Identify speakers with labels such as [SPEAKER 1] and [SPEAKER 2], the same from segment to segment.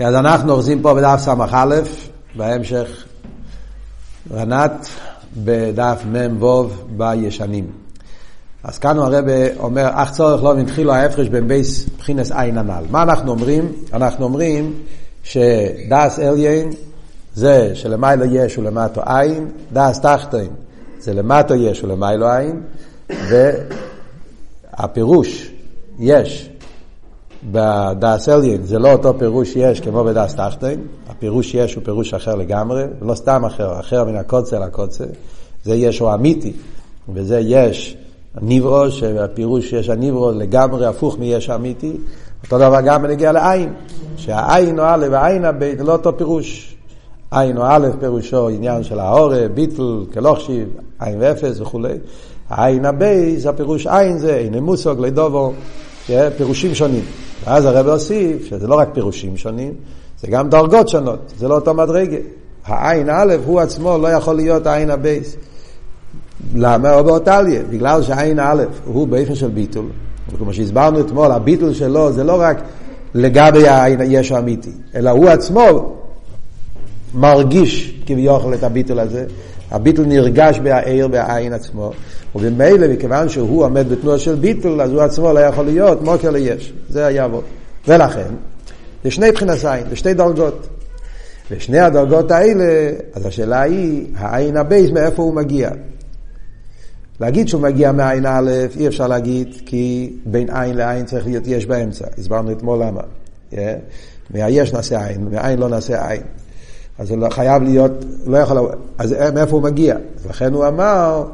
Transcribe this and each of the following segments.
[SPEAKER 1] כן, אז אנחנו אוחזים פה בדף ס"א, בהמשך רנ"ט בדף מ"ו בישנים. אז כאן הרב אומר, אך צריך להבין תחילה ההפרש בין ב' בחינות אין הנ"ל. מה אנחנו אומרים? אנחנו אומרים שדעת עליון זה שלמעלה יש ולמטה אין, דעת תחתון זה למטה יש ולמעלה אין, והפירוש יש בדס אליין זה לא אותו פירוש יש כמו בדס תחתין, הפירוש יש הוא פירוש אחר לגמרי, לא סתם אחר, אחר מן הקוצה לקוצה, זה יש הוא אמיתי, וזה יש ניברו, שהפירוש יש הניברו לגמרי הפוך מיש אמיתי, אותו דבר גם בנגיע לעין, שהעין או א' והעין הבית זה לא אותו פירוש. עין או א' פירושו עניין של העורף, ביטל, כלוכשיב, עין ואפס וכולי. העין הבייס, הפירוש עין זה עין מוסוג, לדובו, פירושים שונים. ואז הרב הוסיף שזה לא רק פירושים שונים, זה גם דרגות שונות, זה לא אותו מדרגה. העין א' הוא עצמו לא יכול להיות העין הבייס. למה? או באותליה, בגלל שהעין א' הוא באופן של ביטול. וכמו שהסברנו אתמול, הביטול שלו זה לא רק לגבי העין היש האמיתי, אלא הוא עצמו מרגיש כביכול את הביטול הזה. הביטול נרגש בעיר, באין עצמו, ובמילא, מכיוון שהוא עומד בתנועה של ביטול, אז הוא עצמו לא יכול להיות מקור ליש. זה היה בו. ולכן, זה שני בחינות אין, זה שתי דרגות. ושני הדרגות האלה, אז השאלה היא, האין הב', מאיפה הוא מגיע? להגיד שהוא מגיע מאין א', אי אפשר להגיד, כי בין אין לאין צריך להיות יש באמצע. הסברנו אתמול למה. Yeah. מהיש נעשה עין, מהעין לא נעשה עין. אז זה לא חייב להיות, לא יכול, אז מאיפה הוא מגיע? לכן הוא אמר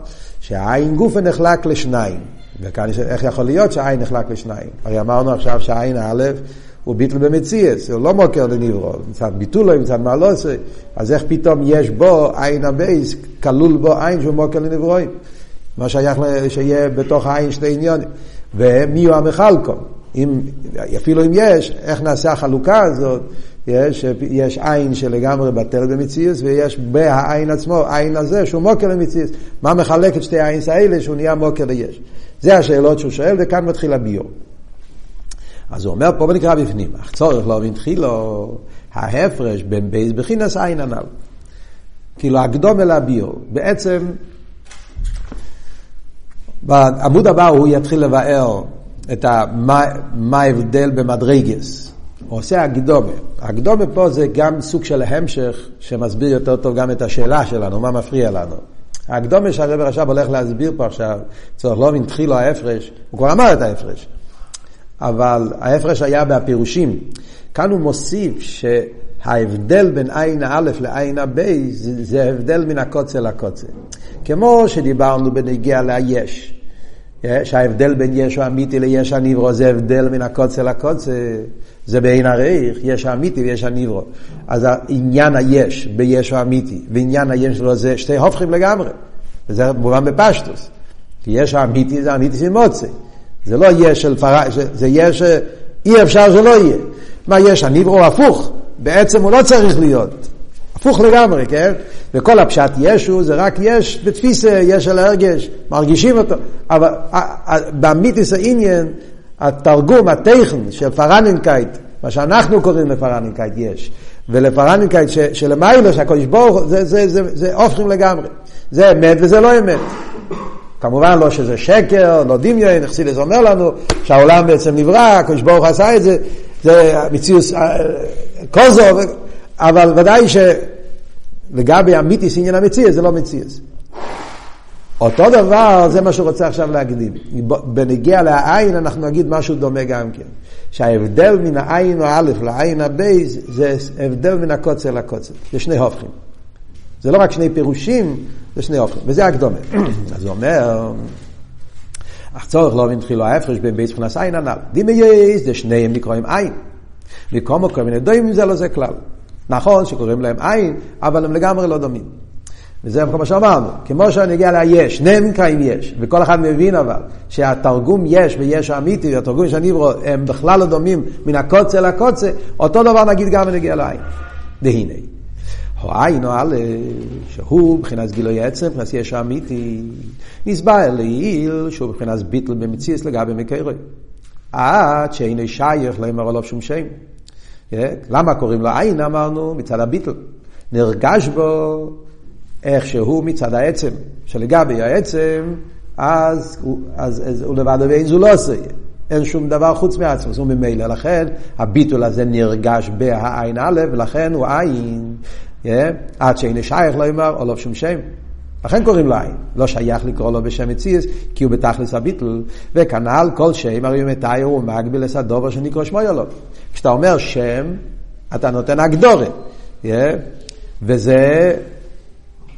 [SPEAKER 1] שהעין גופה נחלק לשניים. וכאן איך יכול להיות שהעין נחלק לשניים? הרי אמרנו עכשיו שהעין א' הוא ביטל במציאס, הוא לא מוכר לנברו, מצד ביטולו, מצד מעלוסי, אז איך פתאום יש בו עין הבייס, כלול בו עין שהוא מוכר לנברואים? מה שייך שיהיה בתוך העין שתי עניונים. ומי הוא המחלקו? אם, אפילו אם יש, איך נעשה החלוקה הזאת? יש, יש עין שלגמרי בטל במציאות, ויש בהעין עצמו, עין הזה שהוא מוקר למציאות. מה מחלק את שתי העינס האלה שהוא נהיה מוקר ליש? זה השאלות שהוא שואל, וכאן מתחיל הביור. אז הוא אומר, פה נקרא בפנים, אך צורך לא התחילו ההפרש בין בייס בחינס עין הנ"ל. כאילו הקדום אל הביור. בעצם בעמוד הבא הוא יתחיל לבאר את ה, מה, מה ההבדל במדרגס. הוא עושה הקדומה. הקדומה פה זה גם סוג של המשך שמסביר יותר טוב גם את השאלה שלנו, מה מפריע לנו. הקדומה שהרבר עכשיו הולך להסביר פה עכשיו, צריך לא התחיל לו ההפרש, הוא כבר אמר את ההפרש, אבל ההפרש היה בהפירושים. כאן הוא מוסיף שההבדל בין עין א' לעין הב' זה, זה הבדל מן הקוצה לקוצה. כמו שדיברנו בנגיע ליש. שההבדל בין יש האמיתי ליש הניברו זה הבדל מן הקוצה לקוצה, זה בעין הרייך, יש האמיתי ויש הניברו. אז העניין היש ביש האמיתי ועניין היש שלו זה שתי הופכים לגמרי, וזה מובן בפשטוס. כי יש האמיתי זה אמיתי של מוצא. זה לא יש של פרש, זה יש, אי אפשר שלא יהיה. מה יש? הניברו הפוך, בעצם הוא לא צריך להיות. הפוך לגמרי, כן? וכל הפשט ישו זה רק יש בתפיסה, יש על הרגש, מרגישים אותו. אבל באמיתיס העניין, התרגום, הטכן של פרנינקייט, מה שאנחנו קוראים לפרנינקייט יש, ולפרנינקייט שלמיילו, שהקדוש ברוך הוא, זה, זה, זה, זה הופכים לגמרי. זה אמת וזה לא אמת. כמובן לא שזה שקר, לא דמיון, חסידס אומר לנו שהעולם בעצם נברא, הקדוש ברוך עשה את זה, זה מציאות קוזו, אבל ודאי ש... לגבי אמיתיס עניין המציאס זה לא מציאס. אותו דבר, זה מה שהוא רוצה עכשיו להקדים. בנגיע לעין אנחנו נגיד משהו דומה גם כן. שההבדל מן העין האלף לעין הבייס זה הבדל מן הקוצר לקוצר. זה שני הופכים. זה לא רק שני פירושים, זה שני הופכים. וזה הקדומה. אז הוא אומר, אך צורך לא מבין תחילו ההפרש בין בייס מבחינת עין הנ"ל. דימי יש, זה שניהם נקראים עין. מקומו כל מיני דומים זה לא זה כלל. נכון שקוראים להם עין, אבל הם לגמרי לא דומים. וזה כמו שאמרנו, כמו שאני אגיע ליש, שניהם נקראים יש, וכל אחד מבין אבל, שהתרגום יש ויש האמיתי, והתרגום שאני אברוא, הם בכלל לא דומים מן הקוצה לקוצה, אותו דבר נגיד גם נגיע לעין. והנה, או עין או א', שהוא מבחינת גילוי עצם, מבחינת יש האמיתי, נסבר לעיל שהוא מבחינת ביטל במציאס לגבי מקרוי. עד שאינו שייך לא יאמר עליו שום שם. למה קוראים לו עין? אמרנו, מצד הביטל. נרגש בו איך שהוא מצד העצם, שלגבי העצם, אז, אז, אז הוא לבד ואין זו לא עושה. אין שום דבר חוץ מעצמו, הוא ממילא. לכן הביטול הזה נרגש בהעין א', ולכן הוא עין, yeah, עד שאין שייך לא יאמר, או לא שום שם. לכן קוראים לו עין. לא שייך לקרוא לו בשם מציאס, כי הוא בתכלס הביטול. וכנ"ל כל שם, הרי מתאר הוא מגביל את הדובר שנקרא שמו לו. כשאתה אומר שם, אתה נותן הגדורת. Yeah, וזה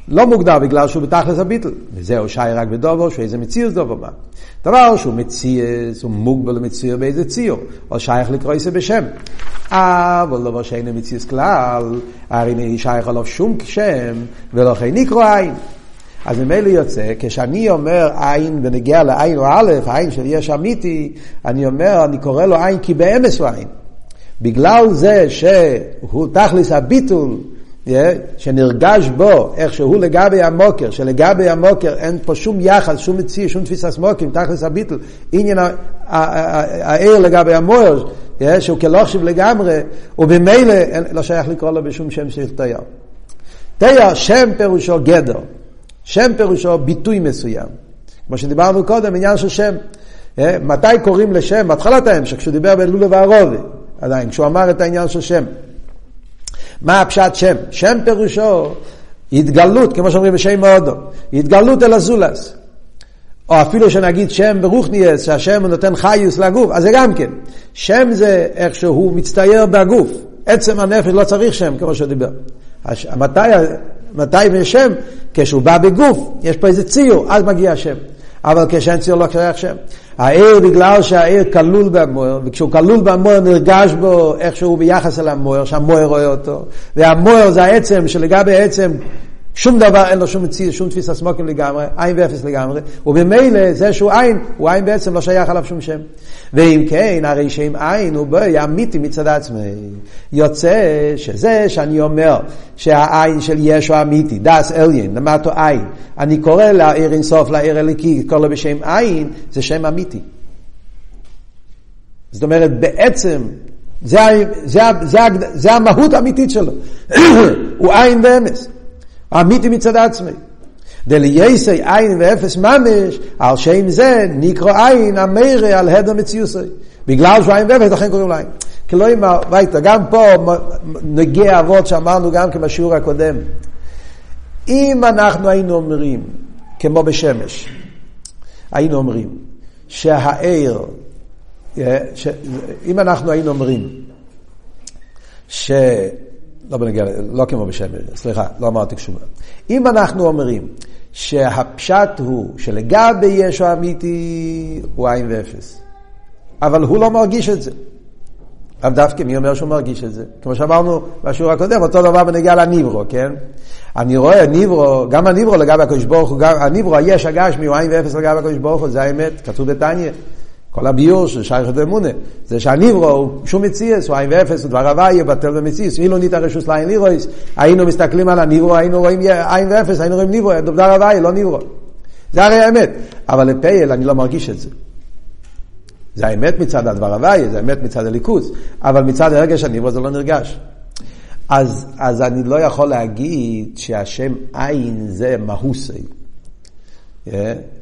[SPEAKER 1] לא מוגדר בגלל שהוא בתכלס הביטל. וזהו שי רק בדובו, שהוא איזה מציאוס דובו מה. דבר שהוא מציאס, הוא מוגבל למציאו באיזה ציור, או שייך לקרוא איזה בשם. אבל דבר שאינו מציאס כלל, הרי שייך עליו שום שם, ולכן נקרא עין. אז ממילא יוצא, כשאני אומר עין ונגיע לעין או א', העין של יש אמיתי, אני אומר, אני קורא לו עין כי באמס הוא עין. בגלל זה שהוא תכלס הביטול, שנרגש בו איך שהוא לגבי המוקר, שלגבי המוקר אין פה שום יחס, שום מציא, שום תפיסת מוקים, תכלס הביטל, עניין העיר לגבי המויר, שהוא כלוכשיב לגמרי, ובמילא לא שייך לקרוא לו בשום שם של תייר. תייר, שם פירושו גדר, שם פירושו ביטוי מסוים. כמו שדיברנו קודם, עניין של שם. מתי קוראים לשם? בהתחלת ההמשך, כשהוא דיבר בלולו והרובי, עדיין, כשהוא אמר את העניין של שם. מה הפשט שם? שם פירושו התגלות, כמו שאומרים בשם מאודו, התגלות אל הזולס. או אפילו שנגיד שם ברוכניאס, שהשם נותן חיוס לגוף, אז זה גם כן. שם זה איך שהוא מצטייר בגוף. עצם הנפש לא צריך שם, כמו שהוא דיבר. מתי, מתי בשם? כשהוא בא בגוף, יש פה איזה ציור, אז מגיע השם. אבל כשאין ציור לא שייך שם. העיר בגלל שהעיר כלול במויר, וכשהוא כלול במויר נרגש בו איכשהו ביחס אל המויר, שהמויר רואה אותו, והמויר זה העצם שלגבי העצם שום דבר אין לו שום מציאות, שום תפיסה סמוקים לגמרי, עין ואפס לגמרי, ובמילא זה שהוא עין, הוא עין בעצם לא שייך עליו שום שם. ואם כן, הרי שאם עין הוא בואי אמיתי מצד עצמי, יוצא שזה שאני אומר שהעין של ישו אמיתי, דס אליין, למטו עין, אני קורא לעיר אינסוף, לעיר אליקי, קורא לו בשם עין, זה שם אמיתי. זאת אומרת, בעצם, זה, זה, זה, זה, זה המהות האמיתית שלו. הוא עין ואמס. אמיתי מצד עצמי. דלייסי עין ואפס ממש, על שם זה נקרא עין המרא על הדר מציוסי. בגלל שהוא עין ואפס, לכן קוראים לו עין. כלומר, וייטה, גם פה נגיע אבות שאמרנו גם כן בשיעור הקודם. אם אנחנו היינו אומרים, כמו בשמש, היינו אומרים שהעיר, ש... אם אנחנו היינו אומרים ש... לא בנגיע, לא כמו בשמש, סליחה, לא אמרתי שום אם אנחנו אומרים שהפשט הוא שלגבי ישו אמיתי הוא עין ואפס, אבל הוא לא מרגיש את זה. אבל דווקא מי אומר שהוא מרגיש את זה? כמו שאמרנו בשיעור הקודם, אותו דבר בנגיע לניברו, כן? אני רואה ניברו, גם הניברו לגבי הקדוש ברוך הוא, הניברו, היש הגשמי הוא עין ואפס לגבי הקדוש ברוך הוא, זה האמת, כתוב בתניא. כל הביור של שייכת אמונה, זה שהניברו הוא שום מציאס, הוא עין ואפס, הוא דבר הוויה, בטל ומציאס, אילו ניתא רשוס לעין לירויס, היינו מסתכלים על הניברו, היינו רואים עין ואפס, היינו רואים ניברו, דבר הוויה, לא ניברו. זה הרי האמת, אבל לפייל אני לא מרגיש את זה. זה האמת מצד הדבר הוויה, זה האמת מצד הליכוז, אבל מצד הרגש הניברו זה לא נרגש. אז, אז אני לא יכול להגיד שהשם עין זה מהוסי. Yeah.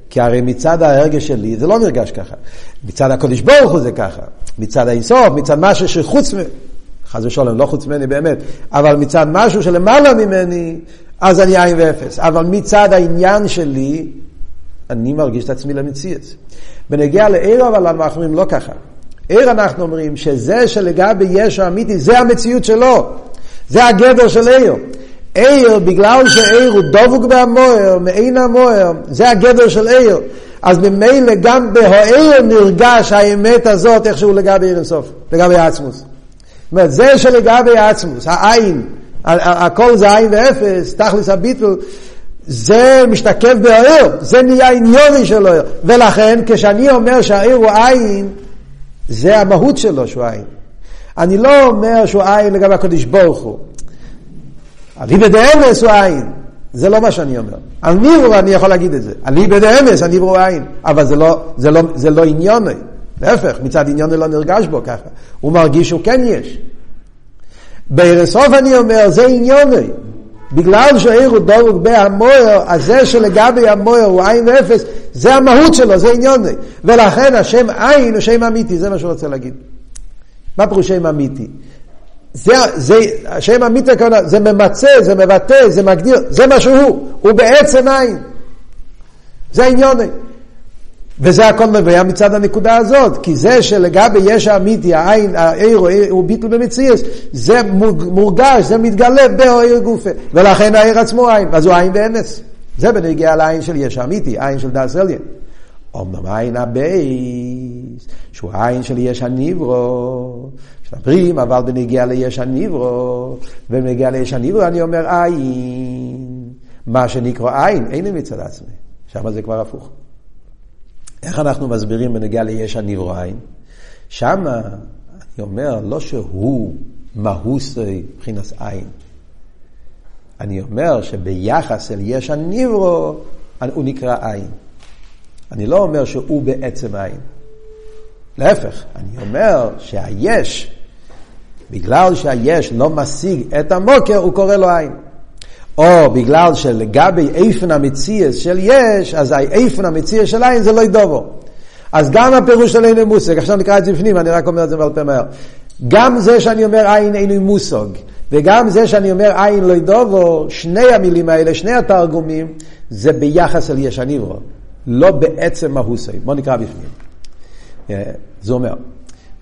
[SPEAKER 1] כי הרי מצד ההרגש שלי זה לא נרגש ככה. מצד הקודש ברוך הוא זה ככה. מצד האינסוף, מצד משהו שחוץ מ... חס ושלום, לא חוץ ממני באמת, אבל מצד משהו שלמעלה ממני, אז אני עין ואפס. אבל מצד העניין שלי, אני מרגיש את עצמי למציאות. בנגיע לעיר אבל אנחנו אומרים לא ככה. עיר אנחנו אומרים שזה שלגבי ישו אמיתי, זה המציאות שלו. זה הגדר של עיר. עיר, בגלל שעיר הוא דבוק בהמוער, מעין המוער, זה הגדר של עיר. אז ממילא גם בהעיר נרגש האמת הזאת איכשהו לגבי עיר אינסוף, לגבי העצמוס. זאת אומרת, זה שלגבי העצמוס, העין, הכל זה עין ואפס, תכלס הביטל, זה משתקף בהעיר, זה נהיה עניוני של העיר. ולכן כשאני אומר שהעיר הוא עין, זה המהות שלו שהוא עין. אני לא אומר שהוא עין לגבי הקדוש ברוך הוא. אליבא דאמס הוא עין. זה לא מה שאני אומר. על ניברו אני יכול להגיד את זה. אליבא דאמס, הניברו הוא עין. אבל זה לא, זה לא, זה לא עניוני. להפך, מצד עניוני לא נרגש בו ככה. הוא מרגיש שהוא כן יש. בסוף אני אומר, זה עניוני. בגלל שהעיר הוא דבוק בהמויר, אז זה שלגבי המויר הוא עין ואפס, זה המהות שלו, זה עניוני. ולכן השם עין הוא שם אמיתי, זה מה שהוא רוצה להגיד. מה פירוש שם אמיתי? זה, זה, השם אמיתי זה ממצה, זה מבטא, זה מגדיר, זה מה שהוא, הוא בעצם עין. זה עניוני. וזה הכל מביא מצד הנקודה הזאת, כי זה שלגבי יש האמיתי, העין, העיר הוא ביטל במציאס, זה מורגש, זה מתגלה בעיר גופה, ולכן העיר עצמו עין, אז הוא עין ואמס. זה בנוגע לאין של יש האמיתי, אין של דעת עליון. אמנם אין הב', שהוא אין של יש הנברא, מדברים, אבל בנוגע ליש הנברא, ובנוגע ליש הנברא אני אומר אין, מה שנקרא אין, אין לי מצד עצמי, שם זה כבר הפוך. איך אנחנו מסבירים בנוגע ליש הנברא אין? שמה אני אומר, לא שהוא מהוסי מבחינת אין. אני אומר שביחס אל יש הנברו, הוא נקרא עין. אני לא אומר שהוא בעצם עין. להפך, אני אומר שהיש, בגלל שהיש לא משיג את המוקר, הוא קורא לו עין. או בגלל שלגבי איפן המציאס של יש, אז האיפן המציאס של עין זה לא ידובו. אז גם הפירוש של אין מושג, עכשיו נקרא את זה בפנים, אני רק אומר את זה בעל פה מהר. גם זה שאני אומר עין אין מושג, וגם זה שאני אומר עין לא ידובו, שני המילים האלה, שני התרגומים, זה ביחס אל יש הניברו, לא בעצם מהוסי. בוא נקרא בפנים. אה, זה אומר,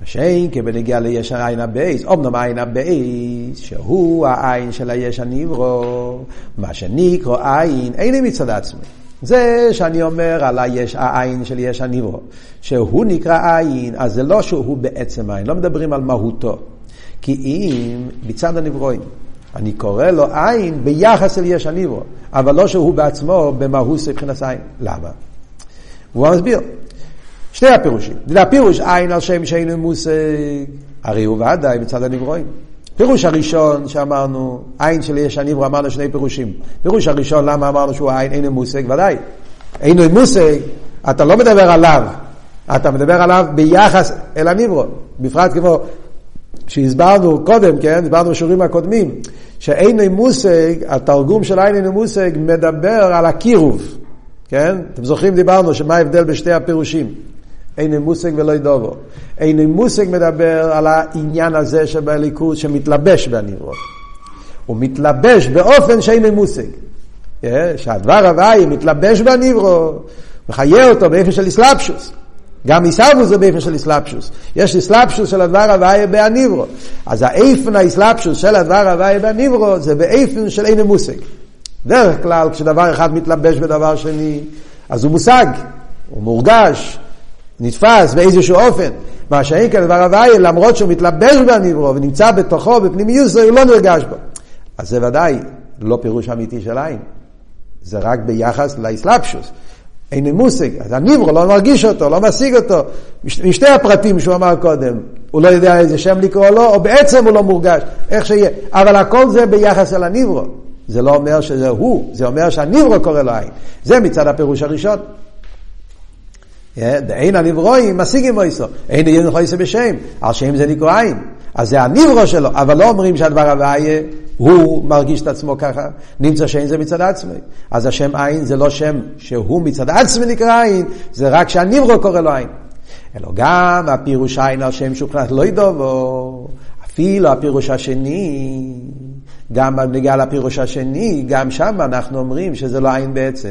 [SPEAKER 1] שאין כבנגיע ליש העין הבייס, אמנם העין הבייס, שהוא העין של היש הניברו, מה שנקרא עין, אין לי מצד עצמי. זה שאני אומר על היש, העין של יש הניברו, שהוא נקרא עין, אז זה לא שהוא בעצם עין, לא מדברים על מהותו. כי אם מצד הנברואים, אני קורא לו עין ביחס אל יש הניברו, אבל לא שהוא בעצמו במהות מבחינת עין. למה? הוא מסביר. שני הפירושים. הפירוש עין על שם שאינו מושג, הרי הוא ודאי מצד הנברואים. פירוש הראשון שאמרנו, עין של יש הנברו, אמרנו שני פירושים. פירוש הראשון, למה אמרנו שהוא עין אינו מושג? ודאי. אינו מושג, אתה לא מדבר עליו, אתה מדבר עליו ביחס אל הנברו. בפרט כמו שהסברנו קודם, כן, הסברנו בשיעורים הקודמים, שאינו מושג, התרגום של אינו מושג מדבר על הקירוב, כן? אתם זוכרים דיברנו שמה ההבדל בשתי הפירושים. אין מושג ולא ידובו. אין מושג מדבר על העניין הזה שבליכוז שמתלבש בנברות. הוא מתלבש באופן שאין מושג. שהדבר הוואי מתלבש בנברו, מחיה אותו באופן של אסלאפשוס. גם עיסאוו זה באופן של אסלאפשוס. יש אסלאפשוס של הדבר הוואי בהניברו. אז האיפן האסלאפשוס של הדבר הוואי בהניברו זה באיפן של אין מושג. דרך כלל כשדבר אחד מתלבש בדבר שני, אז הוא מושג, הוא מורגש, נתפס באיזשהו אופן. מה שאין כאן דבר הוויה, למרות שהוא מתלבש בנברו ונמצא בתוכו, בפנימיוס, הוא לא נרגש בו. אז זה ודאי לא פירוש אמיתי של עין. זה רק ביחס לאסלאפשוס. אין מושג, אז הנברו לא מרגיש אותו, לא משיג אותו. משתי הפרטים שהוא אמר קודם, הוא לא יודע איזה שם לקרוא לו, או בעצם הוא לא מורגש, איך שיהיה. אבל הכל זה ביחס אל הנברו. זה לא אומר שזה הוא, זה אומר שהנברו קורא לו עין. זה מצד הפירוש הראשון. אין הנברואים משיגים מויסו, אין ידן חויסו בשם, על שם זה נקרא עין. אז זה הנברו שלו, אבל לא אומרים שהדבר הוויה, הוא מרגיש את עצמו ככה, נמצא שאין זה מצד עצמי. אז השם עין זה לא שם שהוא מצד עצמי נקרא עין, זה רק שהנברו קורא לו עין. אלא גם הפירוש עין על שם שהוא מבחינת לא ידובו, אפילו הפירוש השני, גם בנגיע לפירוש השני, גם שם אנחנו אומרים שזה לא עין בעצם.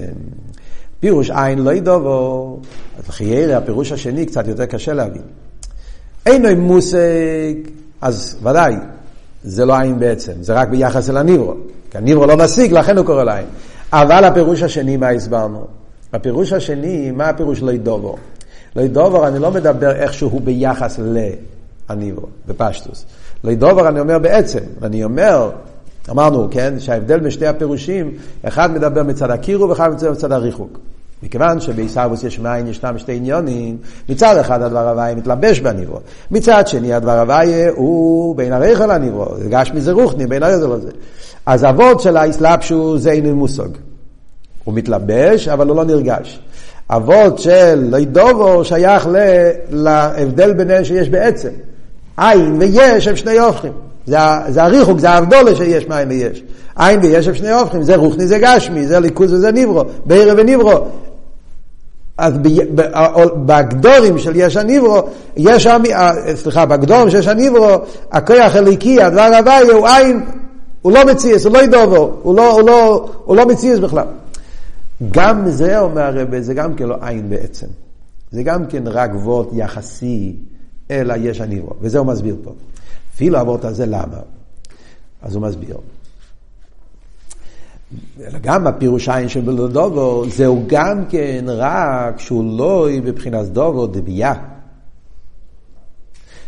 [SPEAKER 1] פירוש עין לא ידובו, אז חיירה, הפירוש השני קצת יותר קשה להבין. אין לו מושג, אז ודאי, זה לא עין בעצם, זה רק ביחס אל הניברו. כי הניברו לא משיג, לכן הוא קורא לעין. אבל הפירוש השני, מה הסברנו? הפירוש השני, מה הפירוש לא ידובו? לא ידובו, אני לא מדבר איכשהו ביחס להניברו, בפשטוס. לא ידובו, אני אומר בעצם, אני אומר, אמרנו, כן, שההבדל בין שתי הפירושים, אחד מדבר מצד הקירו ואחד מדבר מצד הריחוק. מכיוון שבעיסאוויס יש מאין ישנם שתי עניונים, מצד אחד הדבר הוויה מתלבש בניברו, מצד שני הדבר הוויה הוא בין הרייכל לניברו, זה גשמי זה רוחני, בין הרייכל לזה. אז אבות של האסלאפשו זה אין מושג. הוא מתלבש, אבל הוא לא נרגש. אבות של לידובו שייך להבדל ביניהם שיש בעצם. עין ויש הם שני הופכים. זה, זה הריחוק, זה ההבדולה שיש מים ויש. עין ויש הם שני הופכים, זה רוחני זה גשמי, זה ליכוז וזה ניברו, בערב וניברו. אז בגדורים של יש הניברו, יש, סליחה, בגדורים של יש הניברו, הכוח הליקי, הדבר הוואי הוא עין, הוא לא מציאס, הוא לא ידובו, הוא לא, הוא לא, הוא לא מציאס בכלל. גם זה, אומר הרב, זה גם כן לא עין בעצם. זה גם כן רק וורט יחסי אל היש הניברו, וזה הוא מסביר פה. אפילו הוורט הזה למה? אז הוא מסביר. אלא גם הפירוש עין של בלודובו, זהו גם כן רק שהוא לא בבחינת דובו דבייה.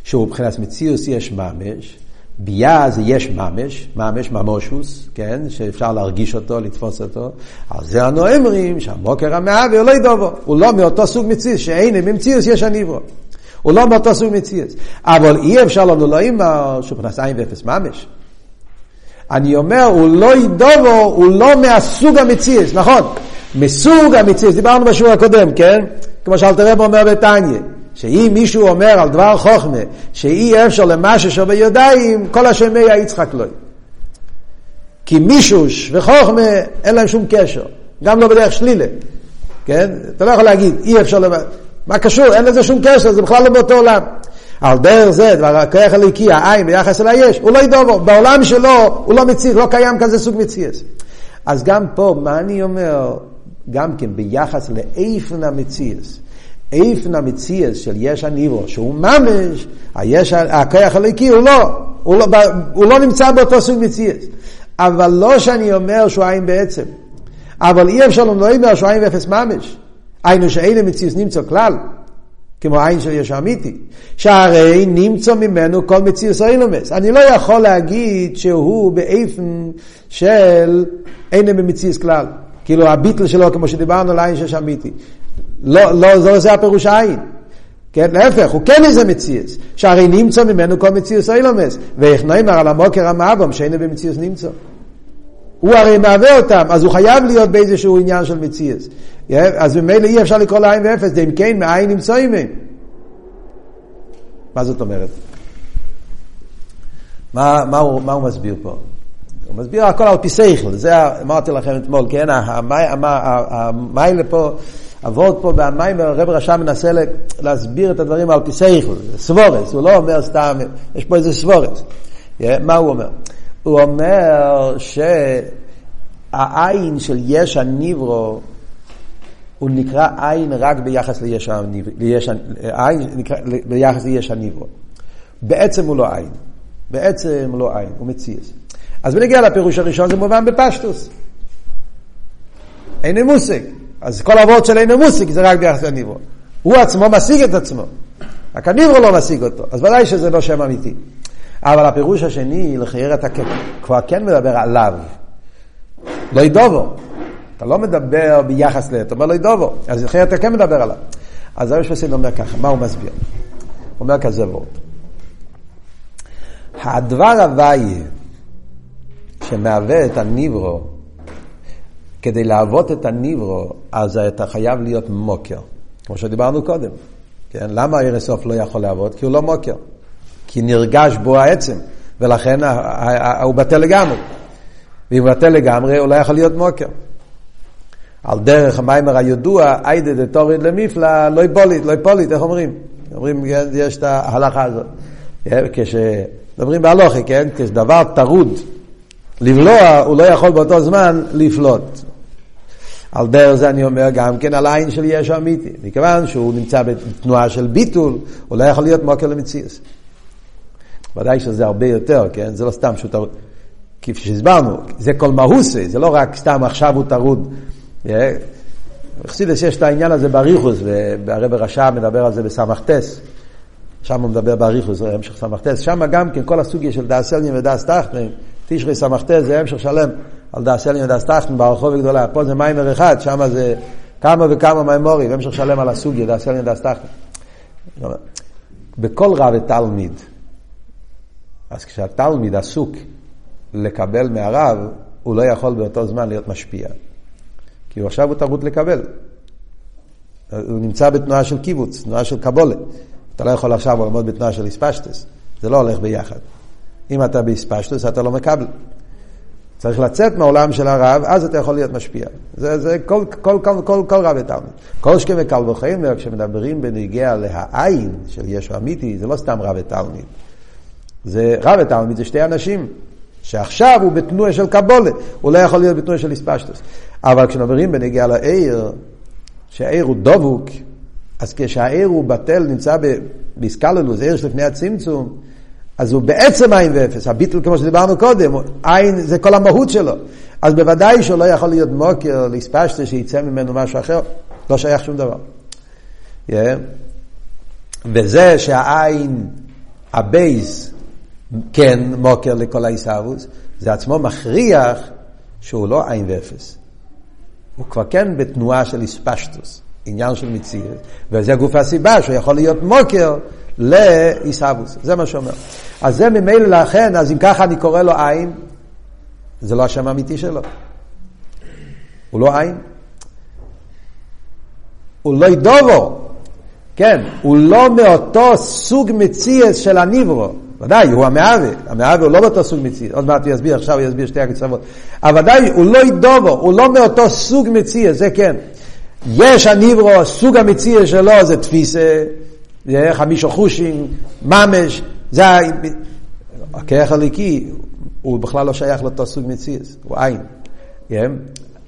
[SPEAKER 1] שהוא בבחינת מציאוס יש ממש, ביה זה יש ממש, ממש ממושוס, כן, שאפשר להרגיש אותו, לתפוס אותו. על זה אנו אומרים שהמוקר המהווה הוא לא ידובו, הוא לא מאותו סוג מציאוס, שאין במציאוס יש הניברו. הוא לא מאותו סוג מציאוס. אבל אי אפשר לנו לא אימר שהוא פנס עין ואפס ממש. אני אומר, הוא לא ידובו, הוא לא מהסוג המציאס, נכון? מסוג המציאס, דיברנו בשיעור הקודם, כן? כמו שאלתרב אומר בתניא, שאם מישהו אומר על דבר חוכמה, שאי אפשר למשהו שבידיים, כל השם היה יצחק לא. כי מישוש וחוכמה אין להם שום קשר, גם לא בדרך שלילה, כן? אתה לא יכול להגיד, אי אפשר למשהו, מה קשור? אין לזה שום קשר, זה בכלל לא באותו עולם. על דרך זה, דבר הכוח הליקי, העין ביחס אל היש, הוא לא ידובו, בעולם שלו הוא לא מציץ, לא קיים כזה סוג מציאס. אז גם פה, מה אני אומר, גם כן ביחס לאיפן המציאס, איפן המציאס של יש הניבו, שהוא ממש, היש, הכוח הליקי הוא לא, הוא לא, הוא לא נמצא באותו סוג מציאס. אבל לא שאני אומר שהוא עין בעצם, אבל אי אפשר לומר שהוא עין ואפס ממש. היינו שאין המציאס נמצא כלל. כמו עין של יש אמיתי, שהרי נמצא ממנו כל מציאוס אילומס. אני לא יכול להגיד שהוא באיפן של אין במציאוס כלל. כאילו הביטל שלו, כמו שדיברנו על עין שיש אמיתי. לא, לא, זה, זה הפירוש העין. כן, להפך, הוא כן איזה מציאס, שהרי נמצא ממנו כל מציאוס אילומס, ואיך נאמר על המוקר המאבום שאין במציאוס נמצא. הוא הרי מהווה אותם, אז הוא חייב להיות באיזשהו עניין של מציאס. אז ממילא אי אפשר לקרוא לעין ואפס, אם כן, מאין נמצאים הם. מה זאת אומרת? מה, מה, הוא, מה הוא מסביר פה? הוא מסביר הכל על פי שכל, זה אמרתי לכם אתמול, כן, המיילה פה, אבות פה והמים, הרב רשם מנסה להסביר את הדברים על פי שכל, סבורס, הוא לא אומר סתם, יש פה איזה סבורס. מה הוא אומר? הוא אומר שהעין של יש הניברו הוא נקרא עין רק ביחס ליש הניברו, עין נקרא ביחס ליש הניברו. בעצם הוא לא עין, בעצם הוא לא עין, הוא מציאס. אז בנגיע לפירוש הראשון זה מובן בפשטוס. אין מושג. אז כל העבוד של אין מושג זה רק ביחס לניברו. הוא עצמו משיג את עצמו. רק הניברו לא משיג אותו. אז ודאי שזה לא שם אמיתי. אבל הפירוש השני, לחייר אתה כבר כן מדבר עליו. לא ידובו. אתה לא מדבר ביחס ל... אתה אומר לא ידובו. אז לחייר אתה כן מדבר עליו. אז הרב שפסין אומר ככה, מה הוא מסביר? הוא אומר כזה וורד. הדבר הוויה שמהווה את הניברו, כדי להוות את הניברו, אז אתה חייב להיות מוקר. כמו שדיברנו קודם. כן? למה עיר הסוף לא יכול לעבוד? כי הוא לא מוקר. כי נרגש בו העצם, ולכן הוא בטל לגמרי. ואם הוא בטל לגמרי, הוא לא יכול להיות מוקר. על דרך המיימר הידוע, איידה דתוריד למפלא, לא יפוליט, לא יפוליט, איך אומרים? אומרים, כן, יש את ההלכה הזאת. כן, כשמדברים בהלוכי, כן? כשדבר טרוד לבלוע, הוא לא יכול באותו זמן לפלוט. על דרך זה אני אומר גם כן על האין של יש האמיתי. מכיוון שהוא נמצא בתנועה של ביטול, הוא לא יכול להיות מקור למציאות. ודאי שזה הרבה יותר, כן? זה לא סתם שהוא טרוד. כפי שהסברנו, זה כל מהותי, זה לא רק סתם עכשיו הוא טרוד. חסידות יש את העניין הזה באריכות, והרבי רש"ב מדבר על זה בשמח תשמח. שם הוא מדבר באריכות, זה המשך שמח תשמח. שם גם כן כל הסוגיה של דעת עליון ודעת תחתון, תשרי סמכתס זה המשך שלם על דאס אלנין ודאס טחטן ברחוב הגדולה. פה זה מיימר אחד, שם זה כמה וכמה מיימורים, המשך שלם על הסוגיה, דאס אלנין ודאס טחטן. בכל רב ותלמיד, אז כשהתלמיד עסוק לקבל מהרב, הוא לא יכול באותו זמן להיות משפיע. כי הוא עכשיו הוא תרבות לקבל. הוא נמצא בתנועה של קיבוץ, תנועה של קבולה. אתה לא יכול עכשיו לעמוד בתנועה של איספשטס. זה לא הולך ביחד. אם אתה באספשטוס, אתה לא מקבל. צריך לצאת מהעולם של הרב, אז אתה יכול להיות משפיע. זה, זה כל, כל, כל, כל, כל רב ותלמיד. כל שכם וקל וחמר, כשמדברים בנגיע להעין של ישו אמיתי, זה לא סתם רב ותלמיד. זה רב ותלמיד, זה שתי אנשים. שעכשיו הוא בתנועה של קבולה, הוא לא יכול להיות בתנועה של איספשטוס. אבל כשמדברים בנגיע לעיר, שהעיר הוא דבוק, אז כשהאור הוא בטל, נמצא בהתכללות, אור שלפני הצמצום, אז הוא בעצם אין ואפס. הביטול, כמו שדיברנו קודם, אין זה כל המהות שלו. אז בוודאי שהוא לא יכול להיות מקור, להתפשטות, שיצא ממנו משהו אחר. לא שייך שום דבר. Yeah. וזה שהאין, הב', כן מקור לכל ההתהוות, זה עצמו מכריח שהוא לא אין ואפס. הוא כבר כן בתנועה של איספשטוס, עניין של מציאות, וזה גוף הסיבה שהוא יכול להיות מוקר לעיסאוווס, זה מה שאומר. אז זה ממילא לכן, אז אם ככה אני קורא לו עין, זה לא השם האמיתי שלו. הוא לא עין. הוא לא ידובו. כן, הוא לא מאותו סוג מציאס של הניברו. ודאי, הוא המהווה. המהווה הוא לא באותו סוג מציאס. עוד מעט הוא יסביר, עכשיו הוא יסביר שתי הקצוות. אבל ודאי, הוא לא ידובו, הוא לא מאותו סוג מציאס, זה כן. יש הניברו, סוג המציאס שלו זה תפיסה, חמישו חושים, ממש, זה הכרך הליקי, הוא בכלל לא שייך לאותו סוג מציאס, הוא עין. כן?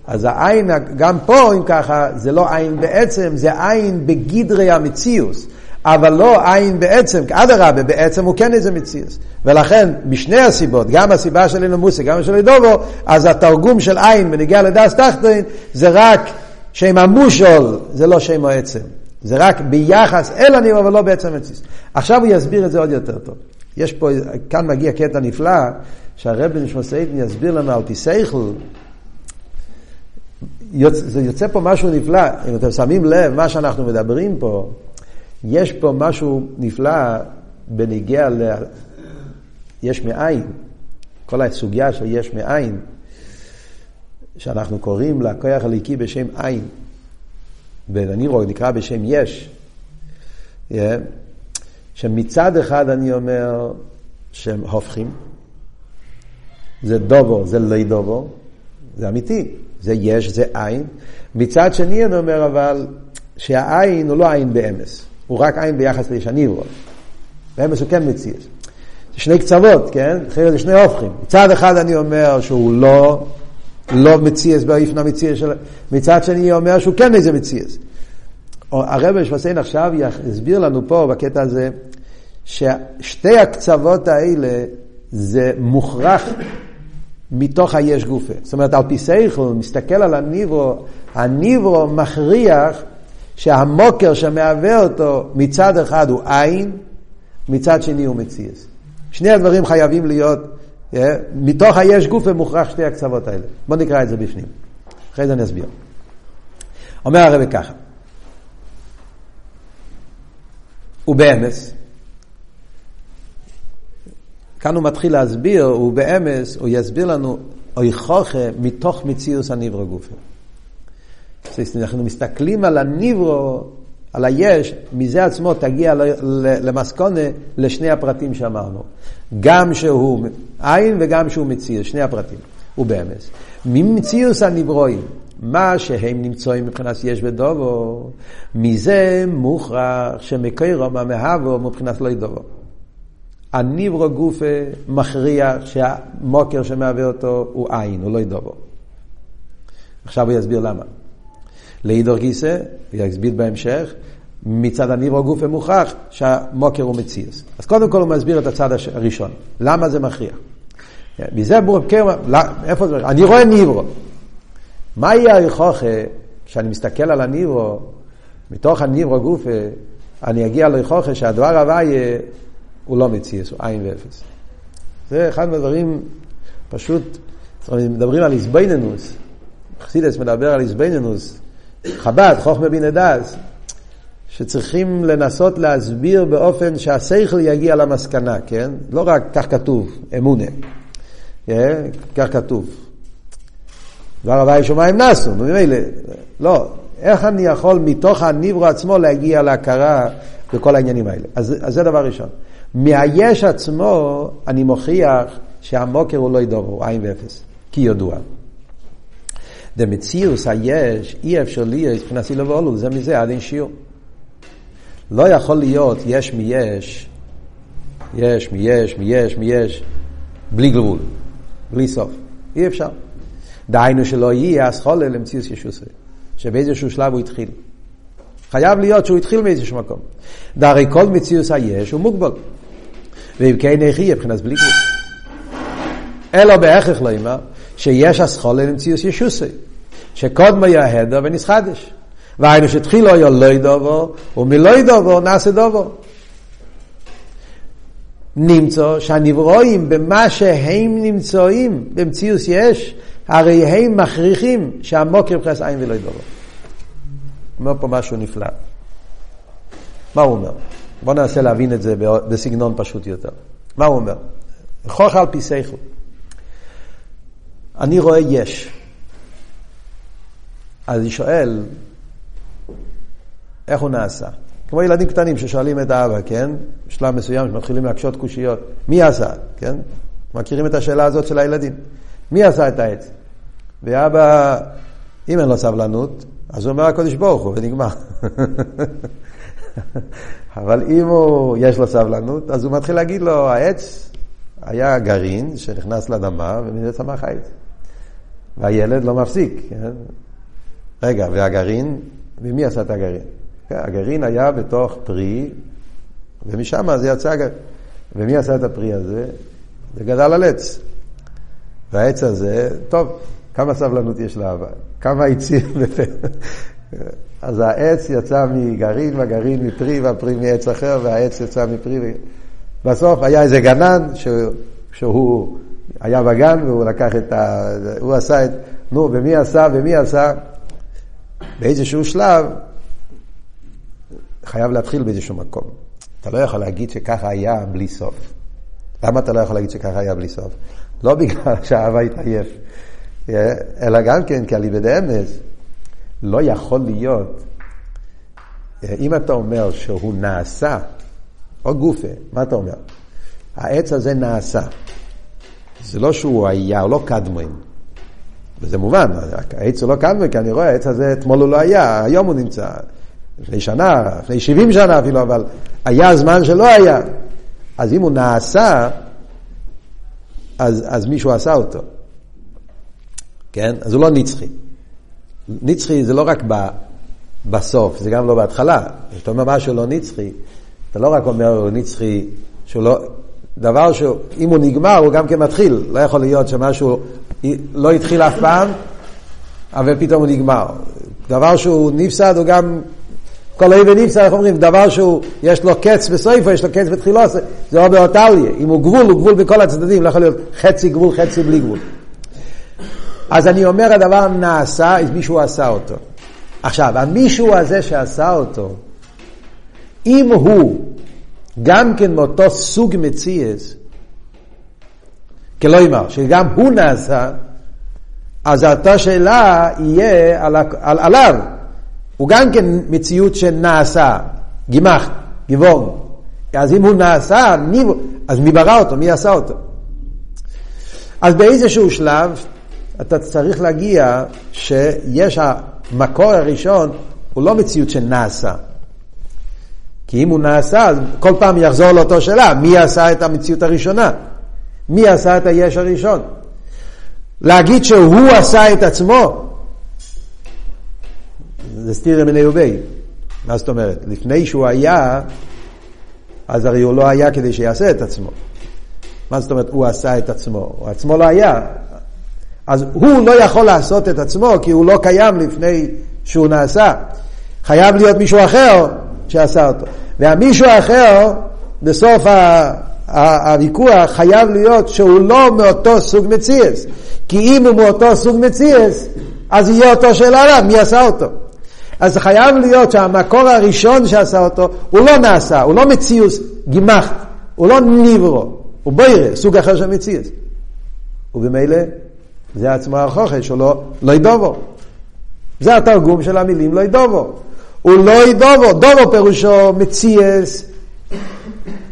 [SPEAKER 1] אז העין, גם פה, אם ככה, זה לא עין בעצם, זה עין בגדרי המציאוס. אבל לא עין בעצם, אדרבה, בעצם הוא כן איזה מציאס. ולכן, משני הסיבות, גם הסיבה של אילומוסי, גם של דובו, אז התרגום של עין בנגיע לדס תחתין, זה רק שם המושול, זה לא שם העצם. זה רק ביחס אל הנירו, אבל לא בעצם מציאס. עכשיו הוא יסביר את זה עוד יותר טוב. יש פה, כאן מגיע קטע נפלא, שהרב נשמוסייטן יסביר לנו על פי סייכל, זה יוצא פה משהו נפלא, אם אתם שמים לב, מה שאנחנו מדברים פה, יש פה משהו נפלא בניגיע ל... יש מאין, כל הסוגיה של יש מאין, שאנחנו קוראים לה כוח הליקי בשם עין, בנירו נקרא בשם יש. שמצד אחד אני אומר שהם הופכים, זה דובו, זה לא דובו, זה אמיתי, זה יש, זה עין. מצד שני אני אומר אבל שהעין הוא לא עין באמס, הוא רק עין ביחס לישניברו. באמס הוא כן מציאס. זה שני קצוות, כן? אחרי זה שני הופכים. מצד אחד אני אומר שהוא לא, לא מציאס באיפנה מציאס של... מצד שני אומר שהוא כן איזה מציאס. הרב שפסיין עכשיו יסביר לנו פה בקטע הזה ששתי הקצוות האלה זה מוכרח מתוך היש גופה. זאת אומרת, על פי סייכל, מסתכל על הניברו, הניברו מכריח שהמוקר שמהווה אותו מצד אחד הוא עין, מצד שני הוא מציאס. שני הדברים חייבים להיות, yeah, אה, מתוך היש גופה מוכרח שתי הקצוות האלה. בואו נקרא את זה בפנים. אחרי זה אני אסביר. אומר הרב ככה, ובאמס, כאן הוא מתחיל להסביר, הוא באמס, הוא יסביר לנו, אוי חוכה מתוך מציאוס הניברו גופי. אנחנו מסתכלים על הניברו, על היש, מזה עצמו תגיע למסקונה לשני הפרטים שאמרנו. גם שהוא עין וגם שהוא מציאוס, שני הפרטים, הוא באמס. ממציאוס הניברואים, מה שהם נמצאים מבחינת יש ודובו, מזה מוכרח שמקוירו מה מהבו מבחינת לא ידובו. הניברו גופה מכריח שהמוקר שמהווה אותו הוא עין, הוא לא ידובו. עכשיו הוא יסביר למה. לאידור גיסא, יסביר בהמשך, מצד הניברו גופה מוכרח שהמוקר הוא מציאס. אז קודם כל הוא מסביר את הצד הראשון. למה זה מכריח? מזה מורכב, לא, איפה זה? אני רואה ניברו. מה יהיה היכוכה כשאני מסתכל על הניברו, מתוך הניברו גופה, אני אגיע ליכוכה שהדבר הבא יהיה הוא לא מציאס, הוא עין ואפס. זה אחד מהדברים, פשוט, מדברים על איזבנינוס, חסידס מדבר על איזבנינוס, חב"ד, חוכמה בין הדס, שצריכים לנסות להסביר באופן שהשכל יגיע למסקנה, כן? לא רק כך כתוב, אמונה, כן? כך כתוב. דבר הבא שמיים נסו, ממילא, לא, איך אני יכול מתוך הניברו עצמו להגיע להכרה בכל העניינים האלה? אז, אז זה דבר ראשון. מהיש עצמו אני מוכיח שהמוקר הוא לא ידובר, הוא עין ואפס, כי ידוע. דמציאוס היש, אי אפשר להיות מבחינת סילוב ואולו, זה מזה עד אין שיעור. לא יכול להיות יש מיש, יש מיש, מיש, מיש, בלי גבול, בלי סוף. אי אפשר. דהיינו שלא יהיה אסכולה למציאוס ישוסי, שבאיזשהו שלב הוא התחיל. חייב להיות שהוא התחיל מאיזשהו מקום. דהרי כל מציאוס היש הוא מוגבל. ואם כן איך יהיה מבחינת בלי גבול. אלא בהכרח לא אמר שיש אסכולה למציאוס ישוסי, שקודמו היה הדר ונסחדש. והיינו שהתחילו היה לא ידובו, ומלא ידובו נעשה דובו. נמצא שהנברואים במה שהם נמצאים במציאוס יש, הרי הם מכריחים שהמוקר מבחינת עין ולא ידובו. אומר פה משהו נפלא. מה הוא אומר? בואו ננסה להבין את זה בסגנון פשוט יותר. מה הוא אומר? חוך על פי סייכו. אני רואה יש. אז אני שואל, איך הוא נעשה? כמו ילדים קטנים ששואלים את האבא, כן? בשלב מסוים שמתחילים להקשות קושיות. מי עשה? כן? מכירים את השאלה הזאת של הילדים. מי עשה את העץ? ואבא, אם אין לו סבלנות, אז הוא אומר הקודש ברוך הוא, ונגמר. אבל אם הוא, יש לו סבלנות, אז הוא מתחיל להגיד לו, העץ היה גרעין שנכנס לאדמה ומזה צמח העץ. והילד לא מפסיק. כן? רגע, והגרעין, ומי עשה את הגרעין? הגרעין היה בתוך פרי, ומשם זה יצא, ומי עשה את הפרי הזה? זה גדל על עץ. והעץ הזה, טוב, כמה סבלנות יש לאבא? כמה עצים? אז העץ יצא מגרעין, והגרעין מפרי, והפרי מעץ אחר, והעץ יצא מפרי. בסוף היה איזה גנן ש... שהוא היה בגן והוא לקח את ה... הוא עשה את... נו, ומי עשה ומי עשה? באיזשהו שלב חייב להתחיל באיזשהו מקום. אתה לא יכול להגיד שככה היה בלי סוף. למה אתה לא יכול להגיד שככה היה בלי סוף? לא בגלל שהאהבה התעייף, אלא גם כן כי ידי אמס לא יכול להיות, אם אתה אומר שהוא נעשה, או גופה, מה אתה אומר? העץ הזה נעשה. זה לא שהוא היה, הוא לא קדמון. וזה מובן, העץ הוא לא קדמון, כי אני רואה, העץ הזה אתמול הוא לא היה, היום הוא נמצא. לפני שנה, לפני 70 שנה אפילו, אבל היה זמן שלא היה. אז אם הוא נעשה, אז, אז מישהו עשה אותו. כן? אז הוא לא נצחי. נצחי זה לא רק ב, בסוף, זה גם לא בהתחלה. כשאתה אומר משהו לא נצחי, אתה לא רק אומר הוא נצחי, שהוא לא... דבר שאם הוא נגמר, הוא גם כן מתחיל. לא יכול להיות שמשהו לא התחיל אף פעם, אבל פתאום הוא נגמר. דבר שהוא נפסד, הוא גם... כל אי ונפסד, איך אומרים? דבר שהוא, יש לו קץ בסויפו, יש לו קץ בתחילו, זה או באותליה. אם הוא גבול, הוא גבול בכל הצדדים, לא יכול להיות חצי גבול, חצי בלי גבול. אז אני אומר, הדבר נעשה, אז מישהו עשה אותו. עכשיו, המישהו הזה שעשה אותו, אם הוא גם כן מאותו סוג מציאס, כלא אמר, שגם הוא נעשה, אז אותה שאלה יהיה על, על, עליו. הוא גם כן מציאות שנעשה, גימח, גיבור. אז אם הוא נעשה, מי, אז מי ברא אותו? מי עשה אותו? אז באיזשהו שלב אתה צריך להגיע שיש המקור הראשון, הוא לא מציאות שנעשה. כי אם הוא נעשה, אז כל פעם יחזור לאותו שאלה, מי עשה את המציאות הראשונה? מי עשה את היש הראשון? להגיד שהוא עשה את עצמו, זה סתירה מיני ובי. מה זאת אומרת? לפני שהוא היה, אז הרי הוא לא היה כדי שיעשה את עצמו. מה זאת אומרת הוא עשה את עצמו? הוא עצמו לא היה. אז הוא לא יכול לעשות את עצמו כי הוא לא קיים לפני שהוא נעשה. חייב להיות מישהו אחר שעשה אותו. והמישהו האחר, בסוף הוויכוח, חייב להיות שהוא לא מאותו סוג מציאס. כי אם הוא מאותו סוג מציאס, אז יהיה אותו שאלה עליו, מי עשה אותו? אז חייב להיות שהמקור הראשון שעשה אותו, הוא לא נעשה, הוא לא מציאוס גימחת, הוא לא ניברו, הוא בוירה, סוג אחר של מציאס. ובמילא, זה עצמו החוכש, שלו, לא ידובו. זה התרגום של המילים לא ידובו. הוא לא ידובו, דובו פירושו מציאס,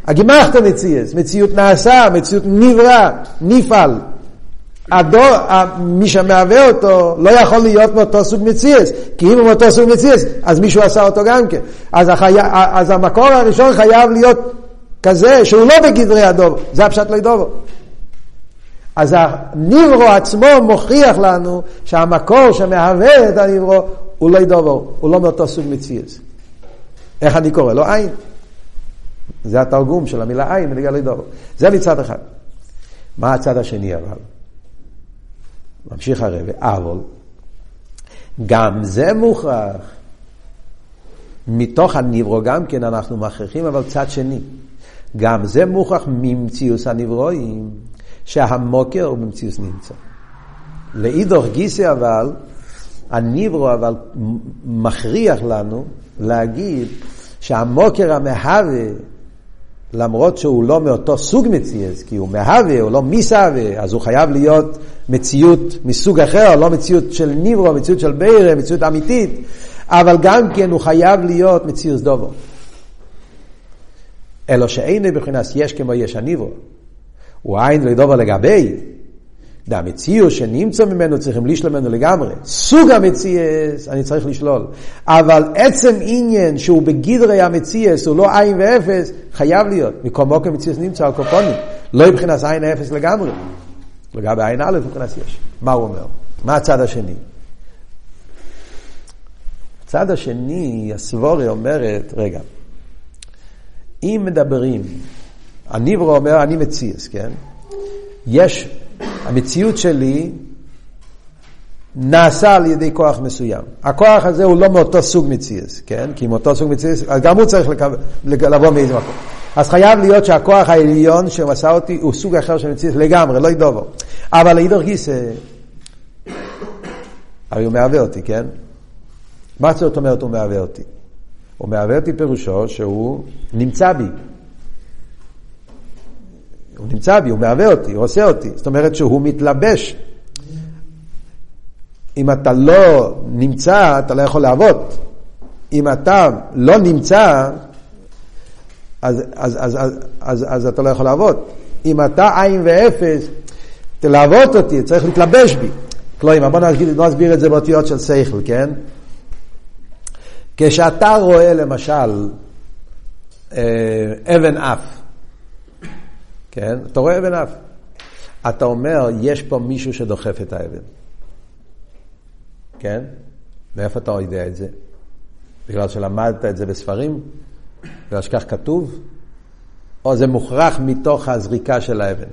[SPEAKER 1] הגימחת מציאס, מציאות נעשה, מציאות נברא, נפעל. הדור, מי שמהווה אותו לא יכול להיות מאותו סוג מציאס, כי אם הוא מאותו סוג מציאס, אז מישהו עשה אותו גם כן. אז, החי... אז המקור הראשון חייב להיות כזה שהוא לא בגדרי הדוב, זה הפשט לא ידובו. אז הניברו עצמו מוכיח לנו שהמקור שמהווה את הניברו הוא לא ידובו, הוא לא מאותו סוג מציאס. איך אני קורא? לא עין. זה התרגום של המילה עין בנגיע לידובו. זה מצד אחד. מה הצד השני אבל? ממשיך הרב, אבל גם זה מוכרח. מתוך הניברו גם כן אנחנו מכריחים, אבל צד שני. גם זה מוכרח ממציאוס הנברואים, שהמוקר הוא במציאוס נמצא. לאידוך גיסי אבל, הניברו אבל מכריח לנו להגיד שהמוקר המהווה, למרות שהוא לא מאותו סוג מציאס, כי הוא מהווה, הוא לא מסהווה, אז הוא חייב להיות מציאות מסוג אחר, לא מציאות של ניברו, מציאות של בירה, מציאות אמיתית, אבל גם כן הוא חייב להיות מציאות דובו. אלא שאין מבחינת יש כמו יש הניברו. הוא עין לדובר לגבי, והמציאו שנמצא ממנו צריכים לשלול ממנו לגמרי. סוג המציאס אני צריך לשלול. אבל עצם עניין שהוא בגדרי המציאס, הוא לא עין ואפס, חייב להיות. מקומו כמציאס נמצא על קופונים. לא מבחינת עין ואפס לגמרי. לגבי עין א' מבחינת יש. מה הוא אומר? מה הצד השני? הצד השני, הסבורי אומרת, רגע, אם מדברים, הניברו אומר, אני מציאס, כן? יש, המציאות שלי נעשה על ידי כוח מסוים. הכוח הזה הוא לא מאותו סוג מציאס, כן? כי מאותו סוג מציאס, אז גם הוא צריך לקו... לבוא מאיזה מקום. אז חייב להיות שהכוח העליון שהוא עשה אותי הוא סוג אחר של מציאס לגמרי, לא ידובו. אבל לאידור גיסא, הרי הוא מהווה אותי, כן? מה זאת אומרת הוא מהווה אותי? הוא מהווה אותי פירושו שהוא נמצא בי. הוא נמצא בי, הוא מהווה אותי, הוא עושה אותי. זאת אומרת שהוא מתלבש. אם אתה לא נמצא, אתה לא יכול לעבוד. אם אתה לא נמצא, אז, אז, אז, אז, אז, אז אתה לא יכול לעבוד. אם אתה עין ואפס, תלעבוד אותי, צריך להתלבש בי. כלומר, בוא נסביר את זה באותיות של שכל, כן? כשאתה רואה למשל אה, אבן אף, כן? אתה רואה אבן אף. אתה אומר, יש פה מישהו שדוחף את האבן. כן? מאיפה אתה יודע את זה? בגלל שלמדת את זה בספרים? בגלל שכך כתוב? או זה מוכרח מתוך הזריקה של האבן?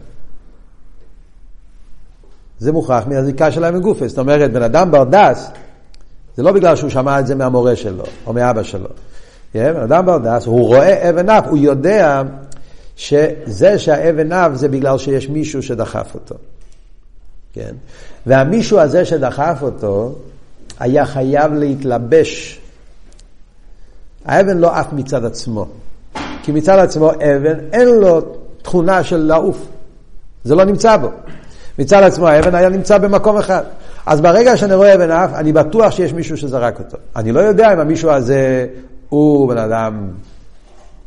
[SPEAKER 1] זה מוכרח מהזריקה של האבן גופה. זאת אומרת, בן אדם ברדס, זה לא בגלל שהוא שמע את זה מהמורה שלו, או מאבא שלו. בן אדם ברדס, הוא רואה אבן אף, הוא יודע שזה שהאבן אף זה בגלל שיש מישהו שדחף אותו. כן? והמישהו הזה שדחף אותו, היה חייב להתלבש. האבן לא עף מצד עצמו. כי מצד עצמו אבן אין לו תכונה של לעוף. זה לא נמצא בו. מצד עצמו האבן היה נמצא במקום אחד. אז ברגע שאני רואה אבן אף, אני בטוח שיש מישהו שזרק אותו. אני לא יודע אם המישהו הזה הוא בן אדם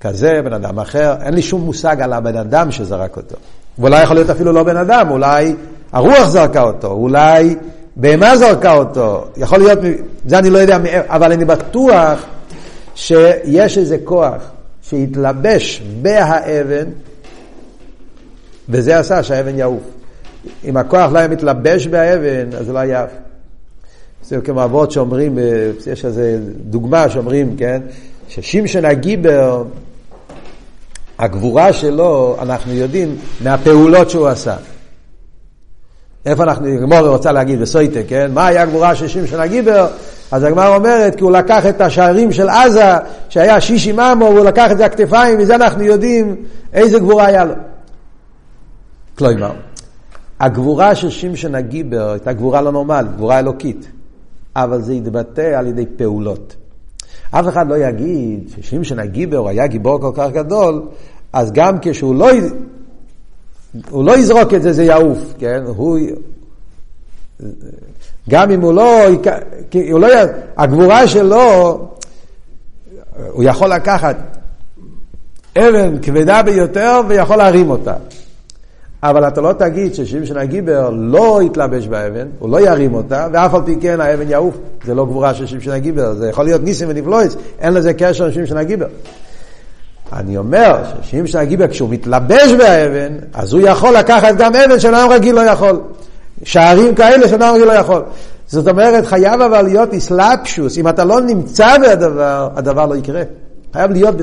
[SPEAKER 1] כזה, בן אדם אחר, אין לי שום מושג על הבן אדם שזרק אותו. ואולי יכול להיות אפילו לא בן אדם, אולי הרוח זרקה אותו, אולי בהמה זרקה אותו, יכול להיות, זה אני לא יודע, אבל אני בטוח שיש איזה כוח שהתלבש בהאבן, וזה עשה שהאבן יעוף. אם הכוח לא היה מתלבש באבן, אז זה לא היה. זה כמו אבות שאומרים, יש איזה דוגמה שאומרים, כן, ששמשון הגיבר, הגבורה שלו, אנחנו יודעים מהפעולות שהוא עשה. איפה אנחנו, הגמור רוצה להגיד בסויטה, כן? מה היה הגבורה של שמשון הגיבר? אז הגמר אומרת, כי הוא לקח את השערים של עזה, שהיה שישי ממו, והוא לקח את זה הכתפיים, וזה אנחנו יודעים איזה גבורה היה לו. כלומר, הגבורה של שמשון הגיבר הייתה גבורה לא נורמלית, גבורה אלוקית, אבל זה התבטא על ידי פעולות. אף אחד לא יגיד ששמשון הגיבר היה גיבור כל כך גדול, אז גם כשהוא לא, הוא לא יזרוק את זה, זה יעוף, כן? הוא, גם אם הוא לא, הוא לא, הגבורה שלו, הוא יכול לקחת אבן כבדה ביותר ויכול להרים אותה. אבל אתה לא תגיד ששמשון הגיבר לא יתלבש באבן, הוא לא ירים אותה, ואף על פי כן האבן יעוף. זה לא גבורה של שמשון הגיבר, זה יכול להיות ניסים ונפלויס, אין לזה קשר עם שמשון הגיבר. אני אומר ששמשון הגיבר כשהוא מתלבש באבן, אז הוא יכול לקחת גם אבן שאדם רגיל לא יכול. שערים כאלה שאדם רגיל לא יכול. זאת אומרת, חייב אבל להיות אסלאפשוס. אם אתה לא נמצא בדבר, הדבר לא יקרה. חייב להיות...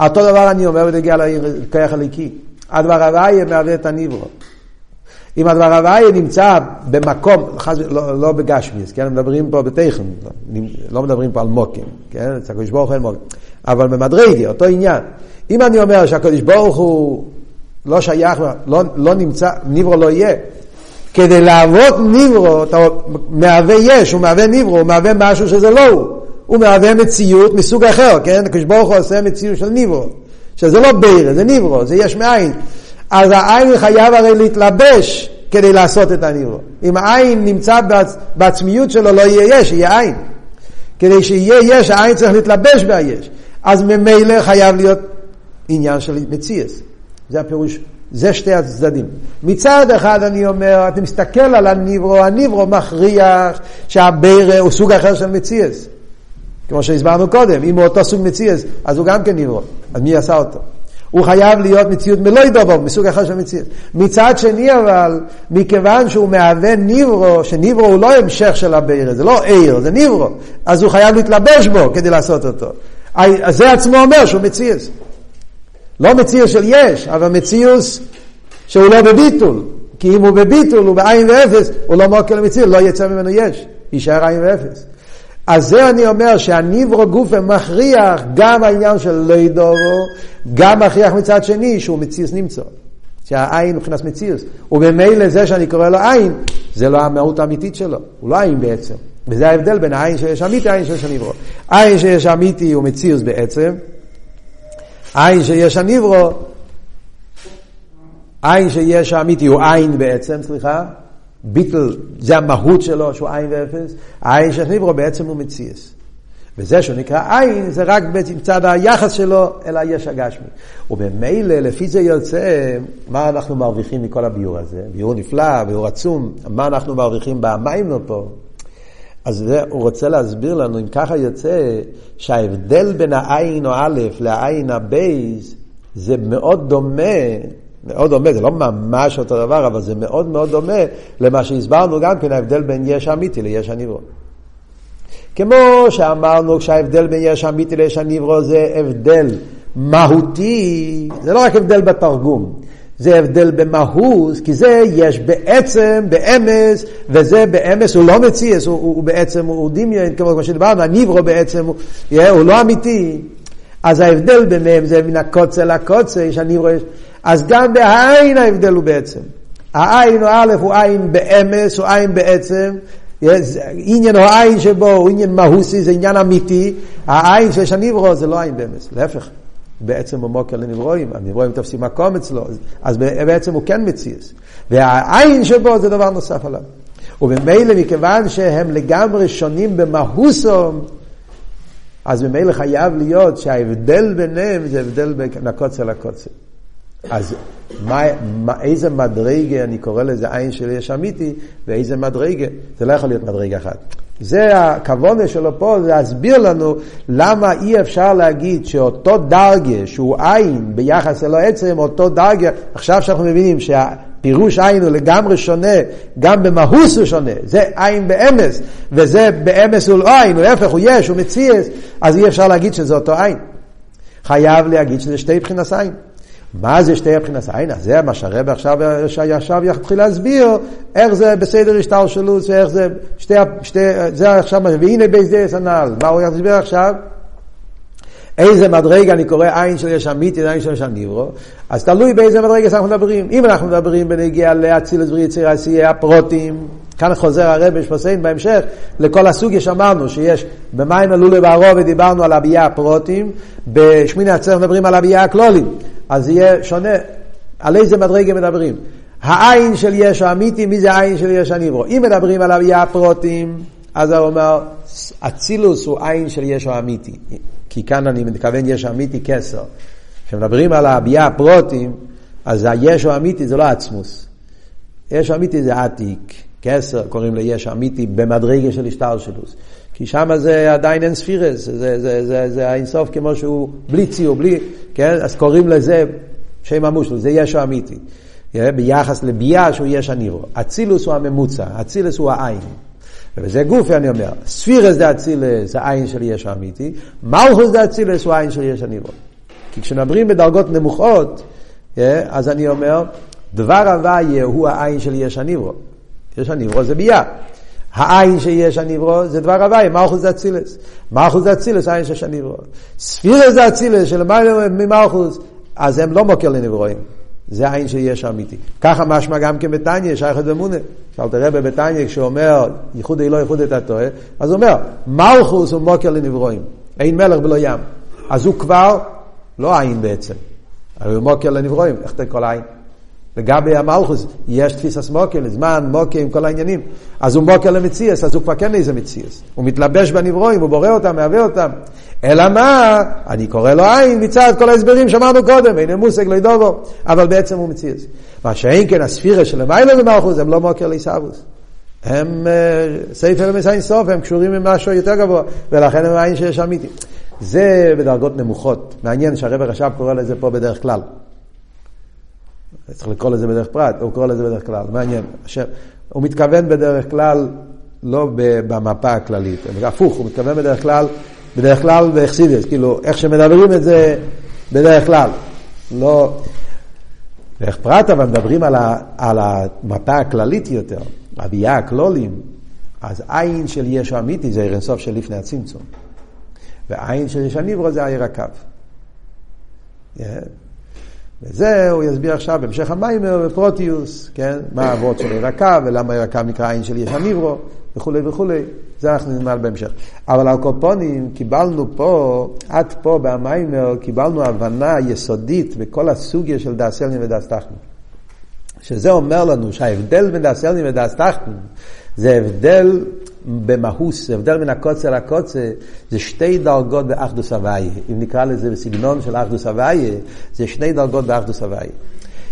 [SPEAKER 1] אותו דבר אני אומר בנגיע לכוח הליקי. הדבר הוויה מהווה את הניברו. אם הדבר הוויה נמצא במקום, לא, לא בגשמיס, כן? מדברים פה בטכן, לא מדברים פה על מוקים, כן? אצל הקדוש ברוך הוא אין מוקים. אבל במדרגי, אותו עניין. אם אני אומר שהקדוש ברוך הוא לא שייך, לא, לא נמצא, ניברו לא יהיה, כדי לעבוד ניברו, אתה מהווה יש, הוא מהווה ניברו, הוא מהווה משהו שזה לא הוא. הוא מהווה מציאות מסוג אחר, כן? הקדוש ברוך הוא עושה מציאות של ניברו. שזה לא בירה, זה ניברו, זה יש מאין. אז העין חייב הרי להתלבש כדי לעשות את הניברו. אם העין נמצא בעצמיות שלו, לא יהיה יש, יהיה עין. כדי שיהיה יש, העין צריך להתלבש ביש. אז ממילא חייב להיות עניין של מציאס. זה הפירוש, זה שתי הצדדים. מצד אחד אני אומר, אתה מסתכל על הניברו, הניברו מכריח שהבירה הוא סוג אחר של מציאס. כמו שהסברנו קודם, אם הוא אותו סוג מציאס, אז הוא גם כן נברא. אז מי עשה אותו? הוא חייב להיות מציאות מלואי דובו, מסוג אחר של מציאות. מצד שני אבל, מכיוון שהוא מהווה ניברו, שניברו הוא לא המשך של הבירה, זה לא עיר, זה ניברו, אז הוא חייב להתלבש בו כדי לעשות אותו. אז זה עצמו אומר שהוא מציאס. לא מציאס של יש, אבל מציאוס שהוא לא בביטול. כי אם הוא בביטול, הוא בעין ואפס, הוא לא מוקר למציאות, לא יצא ממנו יש, יישאר עין ואפס. אז זה אני אומר שהניברו גופה מכריח גם העניין של לידורו, גם מכריח מצד שני שהוא מציאס נמצא. שהעין הוא מבחינת מציאס. וממילא זה שאני קורא לו עין, זה לא המהות האמיתית שלו, הוא לא עין בעצם. וזה ההבדל בין העין שיש אמיתי לעין שיש הניברו. עין שיש אמיתי הוא מציאס בעצם, עין שיש הניברו, עין שיש אמיתי הוא עין בעצם, סליחה, ביטול, זה המהות שלו, שהוא אין ואפס, האין של נברא בעצם הוא מציאות. וזה שהוא נקרא אין, זה רק מצד היחס שלו אל היש הגשמי. וממילא, לפי זה יוצא, מה אנחנו מרוויחים מכל הביאור הזה? ביאור נפלא, ביאור עצום, מה אנחנו מרוויחים במים פה? אז זה, הוא רוצה להסביר לנו, אם ככה יוצא, שההבדל בין האין הא' לאין הב', זה מאוד דומה מאוד דומה, זה לא ממש אותו דבר, אבל זה מאוד מאוד דומה למה שהסברנו גם כן, ההבדל בין יש אמיתי ליש הניברו. כמו שאמרנו שההבדל בין יש אמיתי ליש הניברו זה הבדל מהותי, זה לא רק הבדל בתרגום, זה הבדל במהות, כי זה יש בעצם, באמס, וזה באמס הוא לא מציאס, הוא, הוא, הוא בעצם, הוא דמיין, כמו שדיברנו, הניברו בעצם, הוא, הוא לא אמיתי. אז ההבדל ביניהם זה מן הקוצר לקוצר, יש הניברו, אז גם בעין ההבדל הוא בעצם. העין או א' הוא עין באמס, הוא עין בעצם, עניין או עין שבו הוא עניין מהוסי, זה עניין אמיתי, העין שיש הניברו זה לא עין באמס, להפך. בעצם הוא מוקר לנברואים, הנברואים תופסים מקום אצלו, אז בעצם הוא כן מציאס. והעין שבו זה דבר נוסף עליו. וממילא מכיוון שהם לגמרי שונים במהוסום, אז ממילא חייב להיות שההבדל ביניהם זה הבדל בין הקוצר לקוצר. אז מה, מה, איזה מדרגה, אני קורא לזה עין של יש אמיתי, ואיזה מדרגה, זה לא יכול להיות מדרגה אחת. זה הכוונה שלו פה, זה להסביר לנו למה אי אפשר להגיד שאותו דרגה שהוא עין ביחס אלו עצם, אותו דרגה, עכשיו שאנחנו מבינים שהפירוש עין הוא לגמרי שונה, גם במהוס הוא שונה, זה עין באמס, וזה באמס הוא לא עין, הוא להפך, הוא יש, הוא מציאס, אז אי אפשר להגיד שזה אותו עין. חייב להגיד שזה שתי בחינת עין. מה זה שתי הבחינת העין? זה מה שהרבא עכשיו ישב יתחיל להסביר איך זה בסדר השתלשלות ואיך זה שתי, שתי, זה עכשיו, והנה בייס הנ"ל, מה הוא יסביר עכשיו? איזה מדרגה אני קורא עין של יש אמיתי, עין של יש הניברו, אז תלוי באיזה מדרגה אנחנו מדברים. אם אנחנו מדברים בנגיע לאצילוס ויציר עשייה הפרוטים, כאן חוזר הרב שפוסיין בהמשך לכל הסוגיה שאמרנו שיש במים עלו בערו ודיברנו על הביאה הפרוטים, בשמיני עצר מדברים על הביאה הכלולים. אז יהיה שונה. על איזה מדרגה מדברים? העין של יש האמיתי, מי זה העין של יש הניברו? אם מדברים על אביה הפרוטים, אז הוא אומר, אצילוס הוא עין של יש האמיתי. כי כאן אני מתכוון יש האמיתי כסר. כשמדברים על הביאה הפרוטים, אז הישו האמיתי זה לא עצמוס. ישו אמיתי זה עתיק, כסר, קוראים לישו אמיתי במדרגה של השטלשלוס. כי שם זה עדיין אין ספירס, זה, זה, זה, זה, זה האינסוף כמו שהוא בלי ציור, בלי, כן? אז קוראים לזה שם המושל, זה ישו אמיתי. ביחס לביאה שהוא יש הנירו. אצילוס הוא הממוצע, אצילוס הוא העין. וזה גופי אני אומר, ספירס זה אצילס, זה עין של יש האמיתי, מלכוס זה אצילס הוא העין של יש הנירו. כי כשמדברים בדרגות נמוכות, אז אני אומר, דבר הוויה הוא העין של יש הניברו. יש הניברו זה ביאה. העין שיש הניברו זה דבר הוויה, מלכוס זה אצילס. מלכוס זה אצילס, העין שיש הניברו. ספירס זה אצילס, שלמעלה ממלכוס, אז הם לא מוקר לנברואים. זה העין שיש אמיתי. ככה משמע גם כן בתניא, שייכת במונה. שאלת רבי בתניא, כשהוא אומר, ייחוד לא ייחוד את הטועה, אז הוא אומר, מלכוס הוא מוקר לנברואים. אין מלך בלא ים. אז הוא כבר לא עין בעצם. הרי הוא מוקר לנברואים, איך תקרא לעין? לגבי המלכוס, יש תפיסס מוקר, לזמן מוקר עם כל העניינים. אז הוא מוקר למציאס, אז הוא כבר כן איזה מציאס. הוא מתלבש בנברואים, הוא בורא אותם, מהווה אותם. אלא מה? אני קורא לו עין מצד כל ההסברים שאמרנו קודם, אין מושג לא ידובו, אבל בעצם הוא מציאס. מה שאין כן הספירה של המילה במלכוס, הם לא מוקר לעיסאוווס. הם uh, ספר למסיין סוף, הם קשורים עם משהו יותר גבוה, ולכן הם העין שיש אמיתי. זה בדרגות נמוכות. מעניין שהרבר עכשיו קורא לזה פה בדרך כלל. צריך לקרוא לזה בדרך פרט, הוא קורא לזה בדרך כלל, מעניין. ש... הוא מתכוון בדרך כלל לא במפה הכללית, הפוך, הוא מתכוון בדרך כלל, בדרך כלל באכסידס, כאילו, איך שמדברים את זה בדרך כלל. לא... דרך פרט, אבל מדברים על, ה... על המפה הכללית יותר, הביאה הכלולים, אז עין של ישו אמיתי זה סוף של לפני הצמצום. ועין של ישו הניברו זה העיר הקו. וזה הוא יסביר עכשיו בהמשך המיימר בפרוטיוס, כן? מה האבות של ירקה ולמה ירקה נקרא עין של יש הניברו וכולי וכולי. זה אנחנו נלמד בהמשך. אבל על קופונים קיבלנו פה, עד פה במיימר, קיבלנו הבנה יסודית בכל הסוגיה של דאס אלנין. שזה אומר לנו שההבדל בין דאס אלנין זה הבדל במהוס, זה הבדל בין הקוצר לקוצר, זה שתי דרגות באחדוס הוויה. אם נקרא לזה בסגנון של אחדוס הוויה, זה שני דרגות באחדוס הוויה.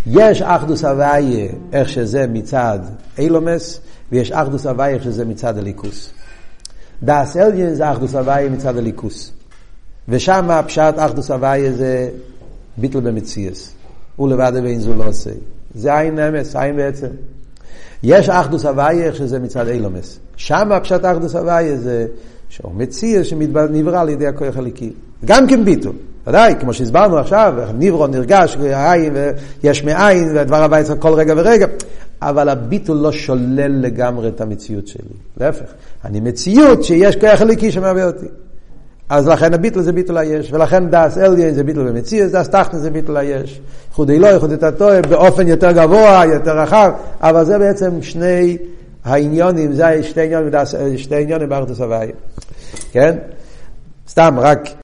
[SPEAKER 1] יש אחדוס הוויה, איך שזה מצד אילומס, ויש אחדוס הוויה, איך שזה מצד הליכוס. דאס אליין זה אחדוס הוויה מצד הליכוס. ושם הפשט אחדוס הוויה זה ביטל במציאס. הוא לבד ואין זו לא עושה. זה עין אמס, עין בעצם. יש אחדוס הוויה שזה מצד אילומס. שם הפשט אחדוס הוויה זה שהוא מציא שנברא על ידי הכוח הליקי. גם כן ביטול. ודאי, כמו שהסברנו עכשיו, נברו נרגש, עין, ויש מאין, ודבר הוויה צריך כל רגע ורגע. אבל הביטול לא שולל לגמרי את המציאות שלי. להפך, אני מציאות שיש כוח הליקי שמהווה אותי. אז לכן הביטל זה ביטל היש, ולכן דאס אליין זה ביטל במציאס, דאס תחתן זה ביטל היש. ייחוד אלוהי, ייחוד את הטועה, באופן יותר גבוה, יותר רחב, אבל זה בעצם שני העניונים, זה שתי עניונים, שתי עניונים בארץ הסבייה. כן? סתם, רק